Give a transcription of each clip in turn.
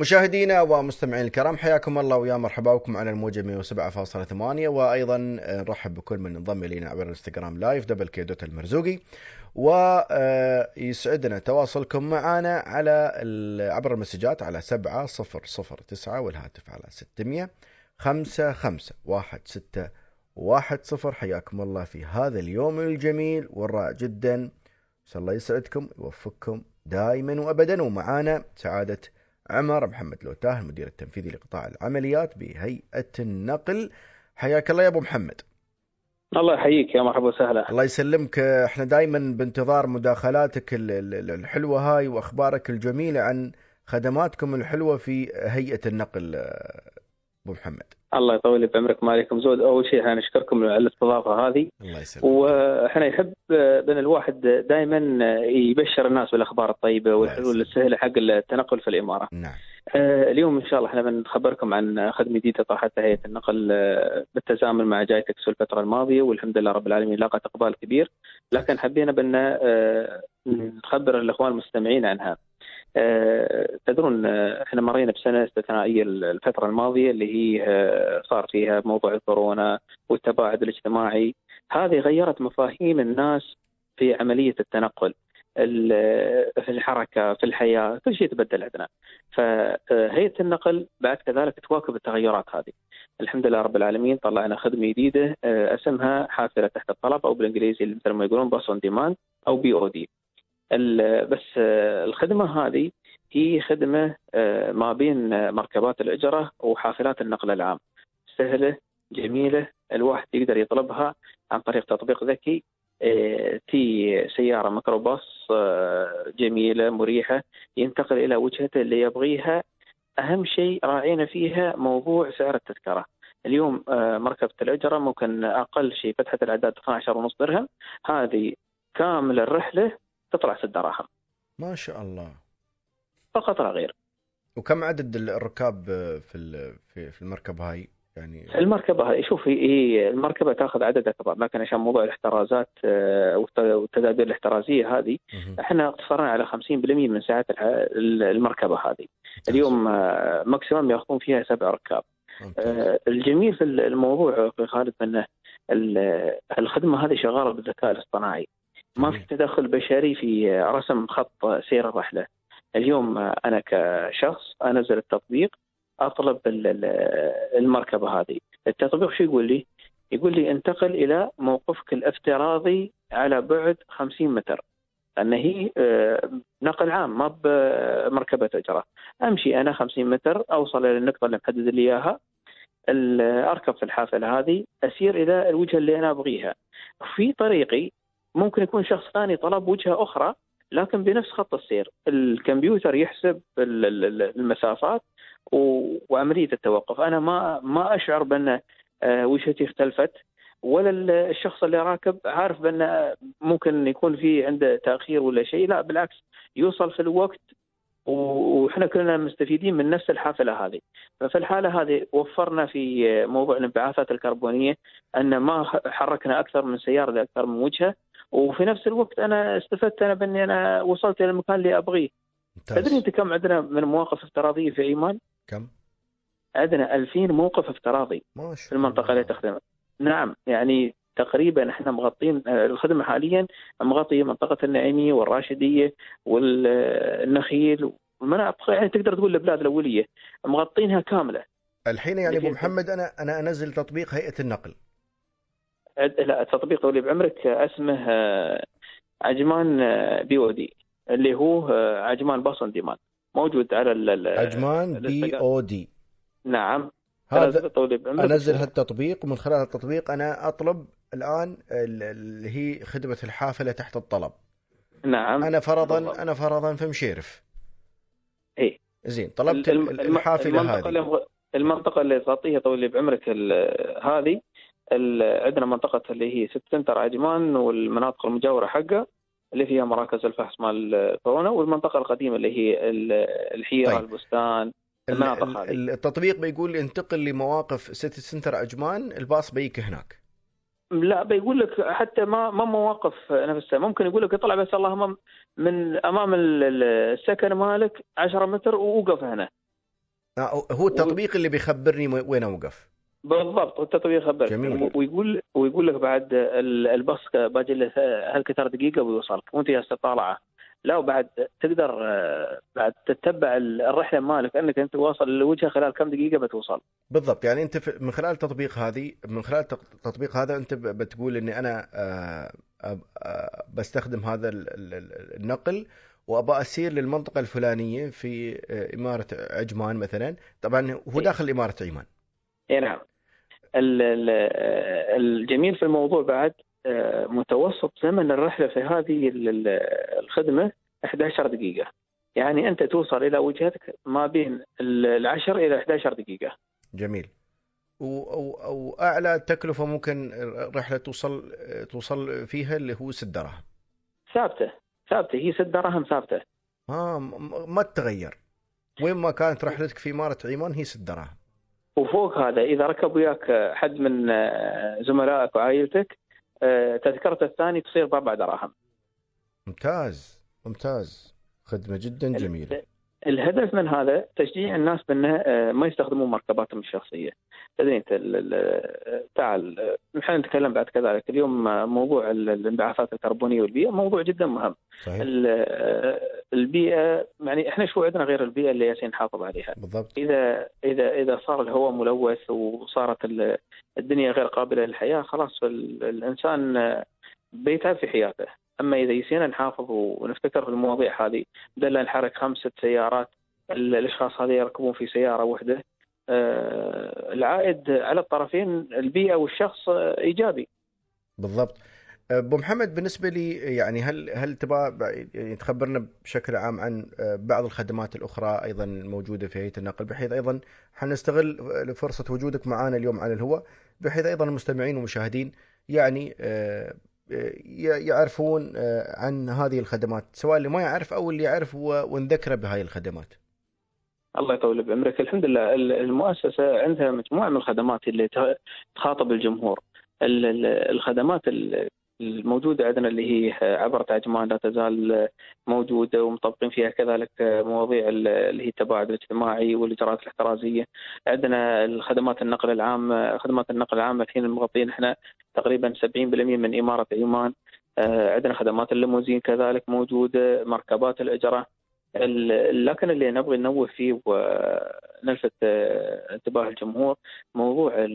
مشاهدينا ومستمعين الكرام حياكم الله ويا مرحبا بكم على الموجة 107.8 وأيضا نرحب بكل من انضم إلينا عبر الانستغرام live double k dot المرزوقي. ويسعدنا تواصلكم معنا على عبر المسجات على 7009 والهاتف على 600 5 5 1 6 1 0 حياكم الله في هذا اليوم الجميل والرائع جدا. الله يسعدكم يوفقكم دائما وابدا. ومعانا سعادة عمر محمد لوتاه المدير التنفيذي لقطاع العمليات بهيئة النقل. حياك الله يا أبو محمد. الله يحييك يا مرحبا وسهلا. الله يسلمك. إحنا دائما بانتظار مداخلاتك الحلوة هاي وأخبارك الجميلة عن خدماتكم الحلوة في هيئة النقل أبو محمد. الله يطول لي بعمرك ما عليكم زود أول شيء إحنا نشكركم على الاستضافة هذه الله يسلمك وإحنا يحب بأن الواحد دائما يبشر الناس بالأخبار الطيبة والحلول السهله حق التنقل في الإمارة. نعم. اليوم إن شاء الله إحنا بنخبركم عن خدمة جديدة طرحتها هيئة النقل بالتزامن مع جائتك في الفترة الماضية والحمد لله رب العالمين لاقت إقبال كبير لكن حبينا بأن نخبر الإخوان المستمعين عنها. تدرون إحنا مرينا بسنة استثنائية الفترة الماضية اللي هي صار فيها موضوع الكورونا والتباعد الاجتماعي. هذه غيرت مفاهيم الناس في عملية التنقل في الحركة في الحياة كل شيء تبدل عندنا. فهيئه النقل بعد كذلك تواكب التغيرات هذه. الحمد لله رب العالمين طلعنا خدمة جديدة اسمها حافلة تحت الطلب أو بالإنجليزي مثل ما يقولون bus on demand أو B O D. بس الخدمة هذه هي خدمة ما بين مركبات الإجرة وحافلات النقل العام. سهلة جميلة الواحد يقدر يطلبها عن طريق تطبيق ذكي تي سيارة ميكروباص جميلة مريحة ينتقل إلى وجهته اللي يبغيها. أهم شيء راعينا فيها موضوع سعر التذكرة. اليوم مركبة الإجرة ممكن أقل شيء فتحة الأعداد 12 ونص درهم. هذه كامل الرحلة تطلع ست دراهم. ما شاء الله. فقط لا غير. وكم عدد الركاب في في المركبه هاي؟ يعني المركبه هاي شوف هي المركبة تأخذ عدد أكبر لكن عشان موضوع الاحترازات والتدابير الاحترازية هذه إحنا اقتصرنا على 50% من ساعات المركبة هذه. اليوم ماكسيموم يأخذون فيها سبع ركاب. الجميل في الموضوع أخوي خالد إنه الخدمة هذه شغالة بالذكاء الاصطناعي. ما في تدخل بشري في رسم خط سير الرحلة. اليوم أنا كشخص أنزل التطبيق أطلب المركبة هذه. التطبيق شو يقول لي؟ يقول لي انتقل إلى موقفك الافتراضي على بعد 50 متر. لأن هي نقل عام ما بمركبة اجره أمشي أنا 50 متر أوصل إلى النقطة اللي محدد لي إياها. اركب في الحافلة هذه أسير إلى الوجهة اللي أنا أبغيها. في طريقي ممكن يكون شخص ثاني طلب وجهة أخرى لكن بنفس خط السير. الكمبيوتر يحسب المسافات وعمليه التوقف. أنا ما ما أشعر بأن وجهتي اختلفت ولا الشخص اللي راكب عارف بأن ممكن يكون في عنده تأخير ولا شيء. لا بالعكس يوصل في الوقت وإحنا كلنا مستفيدين من نفس الحافلة هذه. ففي الحالة هذه وفرنا في موضوع الانبعاثات الكربونية أن ما حركنا أكثر من سيارة لأكثر من وجهة. وفي نفس الوقت أنا استفدت أنا بأني أنا وصلت إلى المكان اللي أبغيه. تدري أنت كم عندنا من مواقف افتراضية في إيمان؟ كم؟ عندنا 2000 موقف افتراضي ما في المنطقة اللي تخدمها. نعم يعني تقريبا إحنا مغطين الخدمة حاليا مغطيه منطقة النعيميه والراشدية والنخيل والمناطق يعني تقدر تقول البلاد الأولية مغطينها كاملة. الحين يعني أبو محمد أنا أنا أنزل تطبيق هيئة النقل. لا التطبيق طولي بعمرك اسمه عجمان بي أو دي اللي هو عجمان باص ديمان موجود على عجمان بي أو دي. نعم. هذا أنزل هالتطبيق ومن خلال التطبيق أنا أطلب الآن اللي هي خدمة الحافلة تحت الطلب. نعم. أنا فرضا بالضبط. أنا فرضا في مشيرف. اي زين طلبت الحافلة المنطقة هذه. المنطقة اللي تغطيها طويل بعمرك هذه عندنا منطقة اللي هي سيتي سنتر عجمان والمناطق المجاورة حقها اللي فيها مراكز الفحص مال كورونا والمنطقة القديمة اللي هي الحيرة طيب. البستان المناطق هذه. التطبيق بيقول انتقل لمواقف سيتي سنتر عجمان الباص بيجيك هناك. لا بيقول لك حتى ما ما مواقف نفسها. ممكن يقول لك اطلع بس اللهم من أمام السكن مالك 10 متر ووقف هنا. آه، هو التطبيق اللي بيخبرني وين أوقف. بالضبط يخبرك جميل. ويقول ويقول لك بعد ال- الباص باقي له هالكثر دقيقة ويوصلك وانت جالس تطالعه. لا وبعد تقدر آه، بعد تتبع الرحلة مالك أنك أنت واصل للوجهه خلال كم دقيقة بتوصل. بالضبط. يعني أنت من خلال التطبيق هذه من خلال التط- التطبيق هذا أنت بتقول إني أنا آه، آه، بستخدم هذا ال- ال- ال- النقل وابى أسير للمنطقة الفلانية في إمارة عجمان مثلا. طبعا هو إيه. داخل إمارة عجمان. اي نعم. الجميل في الموضوع بعد آه، متوسط زمن الرحلة في هذه ال- ال- الخدمة 11 دقيقة. يعني أنت توصل إلى وجهتك ما بين ال- العشر إلى 11 دقيقة. جميل. و- أو- واعلى تكلفة ممكن رحله توصل توصل فيها اللي هو 6 دراهم. ثابتة ثابتة. هي 6 دراهم ثابتة. ها م- ما تتغير. وين ما كانت رحلتك في إمارة عمان هي 6 دراهم. وفوق هذا إذا ركب وياك حد من آه، زملائك وعائلتك آه، تذكرته الثاني تصير باربع دراهم. ممتاز. ممتاز. خدمة جدا جميلة. الهدف من هذا تشجيع الناس بأنه آه، ما يستخدمون مركباتهم الشخصية. تدري أنت ال- ال- تعال آه، نحن نتكلم بعد كذلك اليوم آه، موضوع ال- الانبعاثات الكربونية والبيئة موضوع جدا مهم. صحيح ال- آه، البيئة يعني إحنا شو عندنا غير البيئة اللي ياسين نحافظ عليها. بالضبط إذا إذا إذا صار الهواء ملوث وصارت ال- الدنيا غير قابلة للحياة خلاص ال- الإنسان آه، بيتعب في حياته. أما إذا يسينا نحافظ ونفتكر في المواضيع هذه بدل نحرك خمسة سيارات ال- الأشخاص هذه يركبون في سيارة واحدة آه، العائد على الطرفين البيئة والشخص آه، إيجابي. بالضبط. أبو محمد بالنسبة لي يعني هل هل تبغى يعني تخبرنا بشكل عام عن بعض الخدمات الأخرى أيضا الموجوده في هيئة النقل بحيث أيضا حنستغل فرصة وجودك معنا اليوم على الهواء بحيث أيضا المستمعين والمشاهدين يعني آه، آه، يعرفون آه، عن هذه الخدمات سواء اللي ما يعرف أو اللي يعرف ونذكره بهاي الخدمات. الله يطول بعمرك. الحمد لله ال- المؤسسة عندها مجموعة من الخدمات اللي تخاطب الجمهور. ال- ال- الخدمات ال- الموجودة عندنا اللي هي عبر عجمان لا تزال موجودة ومطبقين فيها كذلك مواضيع ال- اللي هي التباعد الاجتماعي والإجراءات الاحترازية. عندنا الخدمات النقل العام خدمات النقل العام الحين مغطين إحنا تقريبا 70% من إمارة عمان آه، عندنا خدمات الليموزين كذلك موجودة مركبات الاجره ال- لكن اللي نبغي ننوه فيه ونلفت آه، انتباه الجمهور موضوع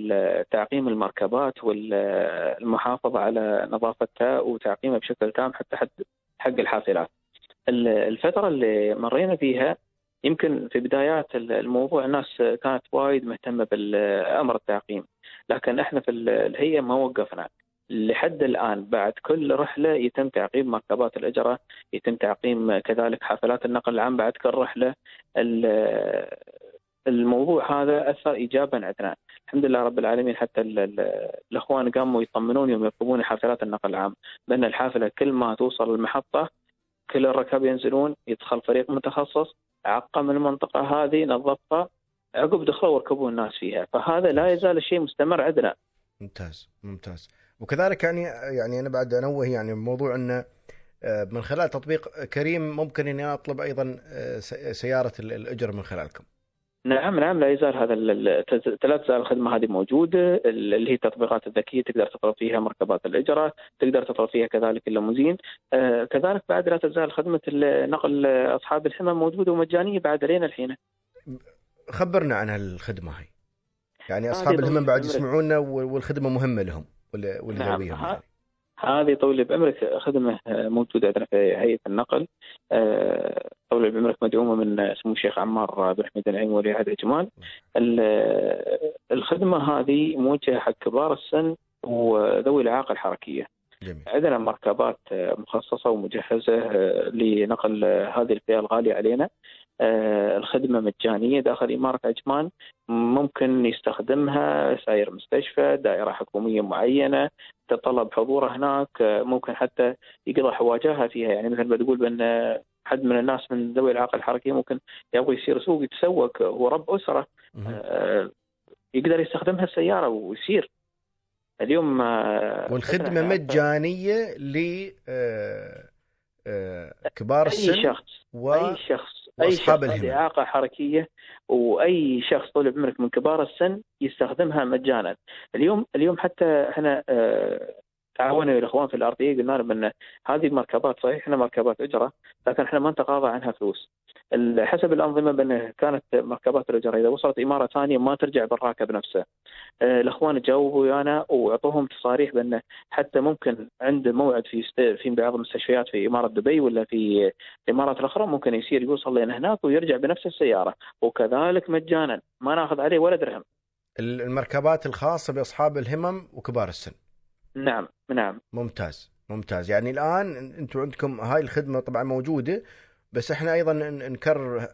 تعقيم المركبات والمحافظة على نظافتها وتعقيمها بشكل تام حتى حد حق الحافلات. ال- الفترة اللي مرينا فيها يمكن في بدايات الموضوع الناس كانت وايد مهتمة بالأمر التعقيم لكن إحنا في ال- الهيئة ما وقفنا. لحد الآن بعد كل رحلة يتم تعقيم مركبات الإجرة يتم تعقيم كذلك حافلات النقل العام بعد كل رحلة. ال- الموضوع هذا أثر إيجابا عندنا. الحمد لله رب العالمين حتى ال- ال- الأخوان قاموا يطمنون يوم يركبون حافلات النقل العام بأن الحافلة كل ما توصل المحطة كل الركاب ينزلون يدخل فريق متخصص عقم المنطقة هذه نظفها عقب دخلوا وركبوا الناس فيها. فهذا لا يزال الشيء مستمر عندنا. ممتاز ممتاز. وكذلك يعني يعني أنا بعد أنوه يعني موضوع انه آه، من خلال تطبيق كريم ممكن أني أطلب أيضا آه، سيارة ال- الاجر من خلالكم. نعم نعم لا يزال هذا لا تزال الخدمة هذه موجودة ال- اللي هي التطبيقات الذكية تقدر تطلب فيها مركبات الاجره، تقدر تطلب فيها كذلك الليموزين، آه كذلك بعد لا تزال خدمة نقل أصحاب الحمى موجودة ومجانية بعد لين الحين. خبرنا عن هالخدمة هاي يعني أصحاب الهمم بعد. يسمعونا وال- والخدمة مهمة لهم واللي نعم. يعني. هذه طول بعمرك خدمة آه، موجودة عندنا في هيئة النقل آه، طول بعمرك مدعومة من سمو الشيخ عمار بن حميد العين ولي عهد عجمان. ال- الخدمة هذه موجهة حق كبار السن وذوي الإعاقة الحركية. جميل عندنا مركبات مخصصة ومجهزة آه، لنقل هذه الفئة الغالية علينا آه، الخدمة مجانية داخل إمارة عجمان. ممكن يستخدمها ساير مستشفى دائرة حكومية معينة تطلب حضوره هناك. آه، ممكن حتى يقضي حواجها فيها. يعني مثل ما تقول آه، حد من الناس من ذوي الإعاقة الحركية ممكن يبغى يصير سوق يتسوق. هو رب أسرة. مهم. آه، يقدر يستخدمها السيارة ويسير اليوم والخدمة مجانية ل كبار أي السن شخص و... أي شخص. أي شخص عنده اعاقه حركية وأي شخص طول عمرك من كبار السن يستخدمها مجانا اليوم اليوم حتى إحنا آه، تعاونوا الإخوان في الار دي قلنا لهم إن هذه المركبات صحيح إحنا مركبات أجرة لكن إحنا ما نتقاضى عنها فلوس. حسب الأنظمة بأن كانت مركبات الاجره إذا وصلت إمارة ثانية ما ترجع بالراكب نفسه. آه، الأخوان جاوبوا ويانا وأعطوهم تصاريح بانه حتى ممكن عنده موعد في في بعض المستشفيات في إمارة دبي ولا في الامارات الأخرى ممكن يصير يوصل لين هناك ويرجع بنفس السيارة وكذلك مجانا ما ناخذ عليه ولا درهم. المركبات الخاصة بأصحاب الهمم وكبار السن. نعم نعم ممتاز ممتاز يعني الآن أنتم عندكم هاي الخدمة طبعا موجودة بس إحنا أيضا نكرر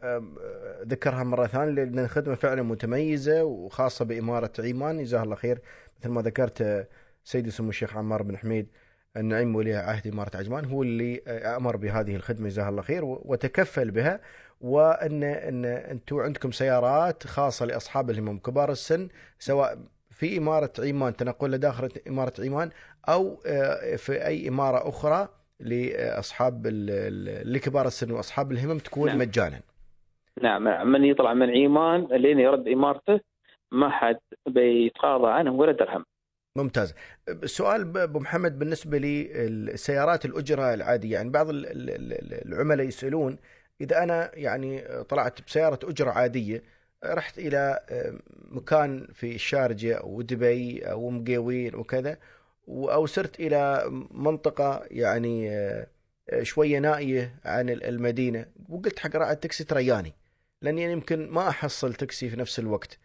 ذكرها مرة ثانية لأن الخدمة فعلا متميزة وخاصة بإمارة عيمان جزاه الله خير. مثل ما ذكرت سيدي سمو الشيخ عمار بن حميد النعيم ولي عهد إمارة عجمان هو اللي أمر بهذه الخدمة. جزاه الله خير وتكفل بها وأن أن أنتم عندكم سيارات خاصة لأصحاب الهمم كبار السن سواء في إمارة عمان تنقل داخل إمارة عمان أو آه، في أي إمارة أخرى. لأصحاب لكبار السن وأصحاب الهمم تكون نعم. مجانا. نعم من يطلع من عمان لين يرد إمارته ما حد بيتقاضى عنه ولا درهم. ممتاز. السؤال أبو محمد بالنسبة للسيارات الأجرة العادية يعني بعض العملاء يسألون إذا أنا يعني طلعت بسيارة أجرة عادية رحت إلى آه، مكان في الشارجة أو دبي أو وكذا أو سرت إلى منطقة يعني آه، شوية نائية عن المدينة وقلت حق راعي التاكسي ترياني لأني يمكن ما أحصل تاكسي في نفس الوقت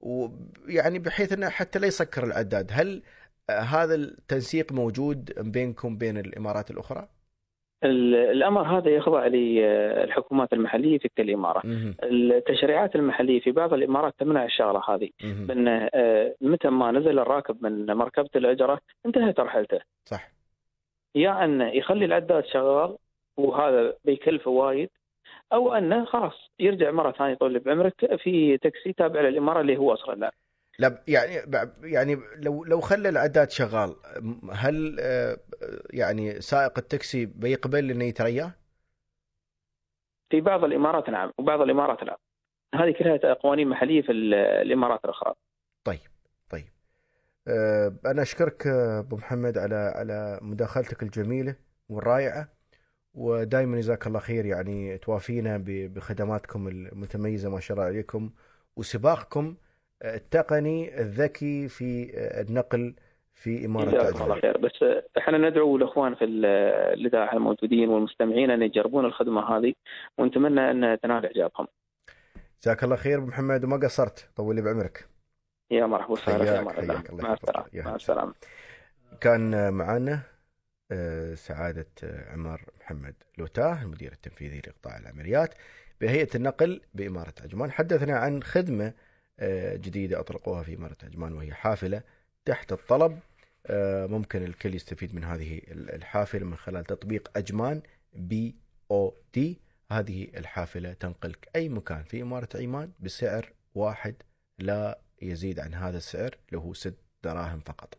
ويعني بحيث إنه حتى لا يسكر العداد هل آه، هذا التنسيق موجود بينكم بين الإمارات الأخرى؟ الأمر هذا يخضع للحكومات المحلية في كل إمارة. التشريعات المحلية في بعض الإمارات تمنع الشغلة هذه بان آه، متى ما نزل الراكب من مركبة الأجرة انتهت رحلته. صح. يا انه يخلي العداد شغال وهذا بيكلفه وايد أو أنه خلاص يرجع مرة ثانية طول بعمرك في تاكسي تابع للإمارة اللي هو أصلا لا. لا يعني يعني لو لو خلى العداد شغال هل آه، يعني سائق التاكسي بيقبل إنه يترياه؟ في بعض الإمارات نعم وبعض الإمارات لا. هذه كلها قوانين محلية في الإمارات الأخرى. طيب طيب. آه، أنا أشكرك أبو محمد على على مداخلتك الجميلة والرائعة ودائما جزاك الله خير يعني توافينا بخدماتكم المتميزة ما شاء الله عليكم وسباقكم التقني الذكي في النقل في إمارة جزاكم الله خير. بس إحنا ندعو الأخوان في الاذاعه الموجودين والمستمعين أن يجربون الخدمة هذه ونتمنى أن تنال إعجابهم. جزاك الله خير. أبو محمد وما قصرت؟ طول لي بعمرك. يا مرحبا وسهلا مع السلامة مع السلامة. كان معنا آه، سعادة عمر محمد لوتاه المدير التنفيذي لقطاع العمليات بهيئة النقل بإمارة عجمان حدثنا عن خدمة آه، جديدة أطلقوها في إمارة عجمان وهي حافلة تحت الطلب. آه، ممكن الكل يستفيد من هذه الحافلة من خلال تطبيق أجمان بي أو تي هذه الحافلة تنقلك أي مكان في إمارة عمان بسعر واحد لا يزيد عن هذا السعر اللي هو ست دراهم فقط.